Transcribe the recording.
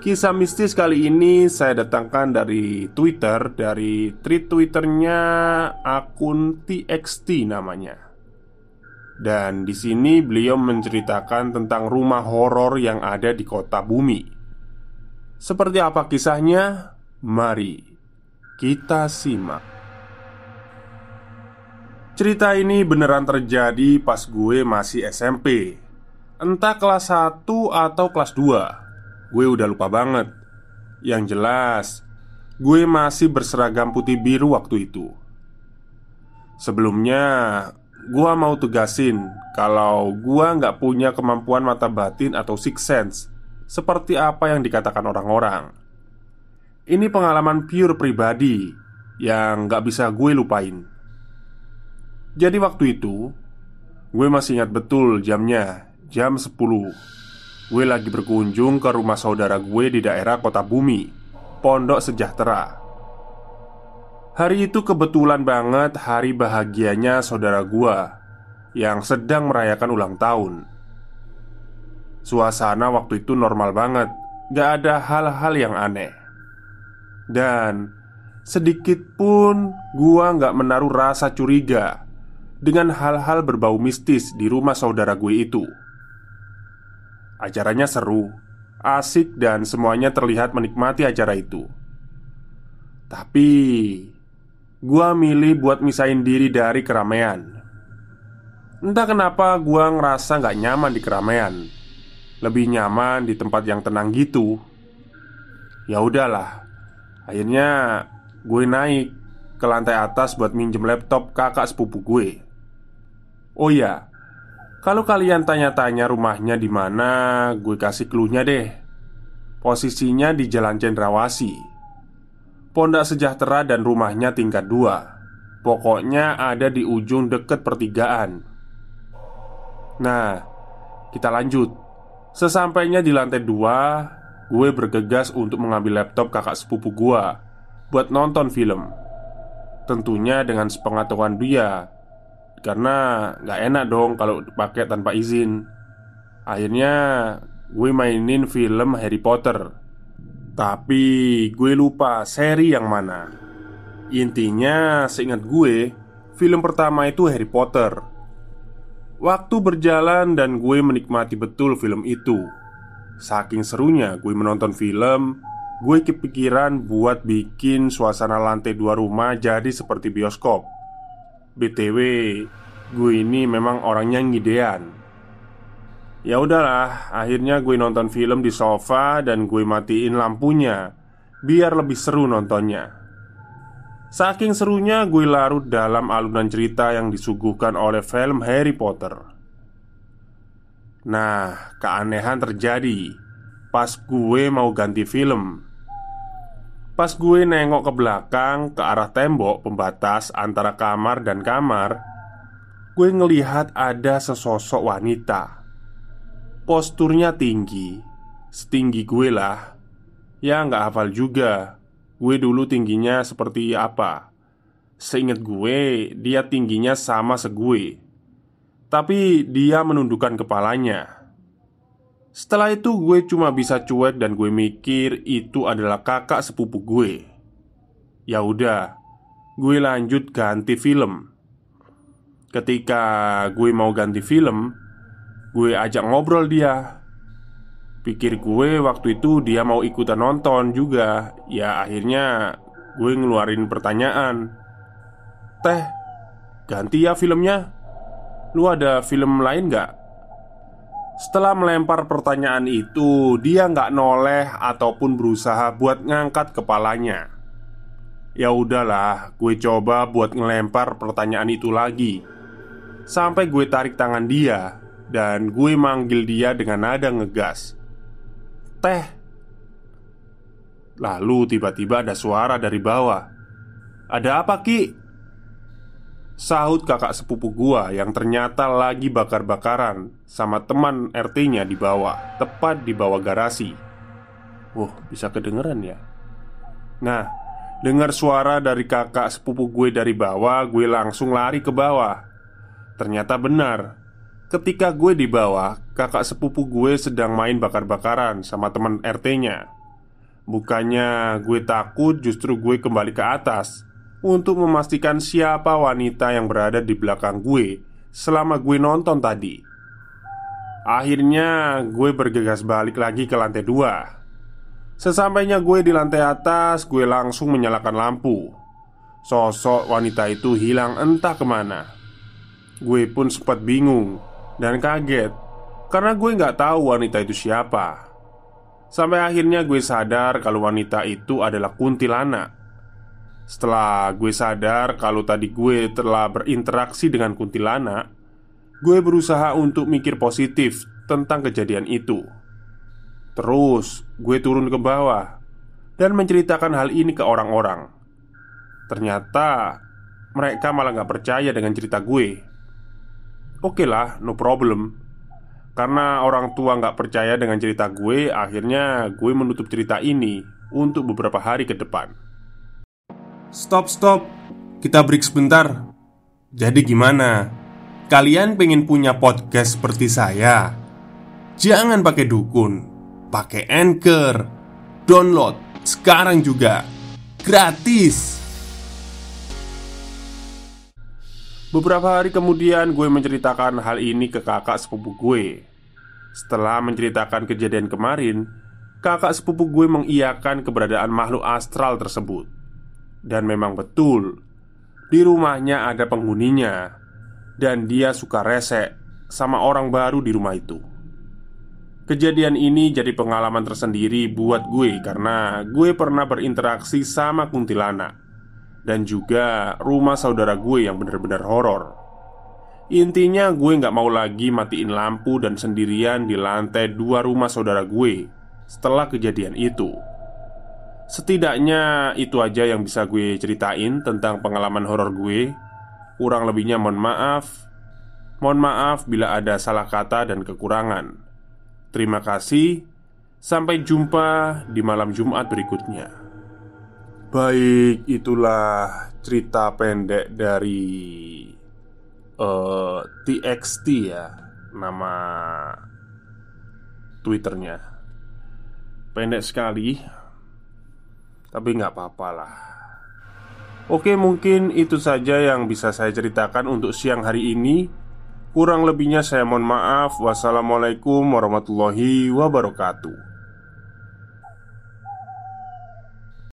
Kisah mistis kali ini saya datangkan dari Twitter Dari tweet Twitternya akun TXT namanya. Dan di sini beliau menceritakan tentang rumah horor yang ada di kota bumi. Seperti apa kisahnya? Mari kita simak. Cerita ini beneran terjadi pas gue masih SMP Entah kelas 1 atau kelas 2 Gue udah lupa banget. Yang jelas Gue masih berseragam putih biru waktu itu. Sebelumnya Gue mau tugasin Kalau gue nggak punya kemampuan mata batin atau six sense Seperti apa yang dikatakan orang-orang. Ini pengalaman pure pribadi Yang nggak bisa gue lupain. Jadi waktu itu Gue masih ingat betul jamnya Jam 10 Gue lagi berkunjung ke rumah saudara gue di daerah kota bumi Pondok Sejahtera. Hari itu kebetulan banget hari bahagianya saudara gue Yang sedang merayakan ulang tahun. Suasana waktu itu normal banget Gak ada hal-hal yang aneh. Dan Sedikit pun gua gak menaruh rasa curiga Dengan hal-hal berbau mistis di rumah saudara gue itu Acaranya seru, asik, dan semuanya terlihat menikmati acara itu. Tapi, gua milih buat misahin diri dari keramaian. Entah kenapa gua ngerasa nggak nyaman di keramaian. Lebih nyaman di tempat yang tenang gitu. Ya udahlah. Akhirnya gue naik ke lantai atas buat minjem laptop kakak sepupu gue. Oh ya, kalau kalian tanya-tanya rumahnya di mana, gue kasih clue-nya deh. Posisinya di Jalan Cendrawasi. Pondak Sejahtera dan rumahnya tingkat dua. Pokoknya ada di ujung deket pertigaan. Nah, kita lanjut. Sesampainya di lantai dua, gue bergegas untuk mengambil laptop kakak sepupu gue buat nonton film. Tentunya dengan sepengetahuan dia karena nggak enak dong kalau pakai tanpa izin. Akhirnya gue mainin film Harry Potter. Tapi gue lupa seri yang mana. Intinya seingat gue Film pertama itu Harry Potter. Waktu berjalan dan gue menikmati betul film itu. Saking serunya gue menonton film Gue kepikiran buat bikin suasana lantai dua rumah jadi seperti bioskop BTW, gue ini memang orangnya ngidean. Ya udahlah, akhirnya gue nonton film di sofa dan gue matiin lampunya biar lebih seru nontonnya. Saking serunya gue larut dalam alunan cerita yang disuguhkan oleh film Harry Potter. Nah, keanehan terjadi pas gue mau ganti film. Pas gue nengok ke belakang ke arah tembok pembatas antara kamar dan kamar gue ngelihat ada sesosok wanita. Posturnya tinggi, setinggi gue lah. Ya nggak hafal juga Gue dulu tingginya seperti apa Seingat gue, dia tingginya sama segue Tapi dia menundukkan kepalanya Setelah itu gue cuma bisa cuek dan gue mikir itu adalah kakak sepupu gue. Ya udah, gue lanjut ganti film. Ketika gue mau ganti film Gue ajak ngobrol dia. Pikir gue waktu itu dia mau ikutan nonton juga. Ya akhirnya gue ngeluarin pertanyaan Teh, ganti ya filmnya? Lu ada film lain gak? Setelah melempar pertanyaan itu Dia nggak noleh ataupun berusaha buat ngangkat kepalanya. Ya udahlah, gue coba buat ngelempar pertanyaan itu lagi. Sampai gue tarik tangan dia Dan gue manggil dia dengan nada ngegas. Teh. Lalu tiba-tiba ada suara dari bawah. Ada apa Ki? Sahut kakak sepupu gua yang ternyata lagi bakar-bakaran Sama teman RT-nya di bawah Tepat di bawah garasi. Wah bisa kedengeran ya? Nah Dengar suara dari kakak sepupu gue dari bawah Gue langsung lari ke bawah. Ternyata benar Ketika gue di bawah, kakak sepupu gue sedang main bakar-bakaran sama teman RT-nya. Bukannya gue takut, justru gue kembali ke atas untuk memastikan siapa wanita yang berada di belakang gue selama gue nonton tadi. Akhirnya, gue bergegas balik lagi ke lantai dua. Sesampainya gue di lantai atas, gue langsung menyalakan lampu. Sosok wanita itu hilang entah ke mana. Gue pun sempat bingung dan kaget karena gue nggak tahu wanita itu siapa. Sampai akhirnya gue sadar kalau wanita itu adalah kuntilanak. Setelah gue sadar kalau tadi gue telah berinteraksi dengan kuntilanak, gue berusaha untuk mikir positif tentang kejadian itu. Terus gue turun ke bawah dan menceritakan hal ini ke orang-orang. Ternyata mereka malah gak percaya dengan cerita gue. Oke lah, no problem Karena orang tua nggak percaya dengan cerita gue Akhirnya gue menutup cerita ini Untuk beberapa hari ke depan Stop, stop. Kita break sebentar. Jadi gimana? Kalian pengen punya podcast seperti saya? Jangan pakai dukun. Pakai Anchor. Download sekarang juga. Gratis. Beberapa hari kemudian gue menceritakan hal ini ke kakak sepupu gue. Setelah menceritakan kejadian kemarin Kakak sepupu gue mengiyakan keberadaan makhluk astral tersebut Dan memang betul Di rumahnya ada penghuninya Dan dia suka resek Sama orang baru di rumah itu Kejadian ini jadi pengalaman tersendiri buat gue Karena gue pernah berinteraksi sama kuntilanak dan juga rumah saudara gue yang benar-benar horor. Intinya gue nggak mau lagi matiin lampu dan sendirian di lantai dua rumah saudara gue setelah kejadian itu. Setidaknya itu aja yang bisa gue ceritain tentang pengalaman horor gue. Kurang lebihnya mohon maaf. Mohon maaf bila ada salah kata dan kekurangan. Terima kasih. Sampai jumpa di malam Jumat berikutnya. Baik, itulah cerita pendek dari uh, eh, TXT ya Nama Twitternya Pendek sekali Tapi nggak apa-apa lah. Oke mungkin itu saja yang bisa saya ceritakan untuk siang hari ini. Kurang lebihnya saya mohon maaf. Wassalamualaikum warahmatullahi wabarakatuh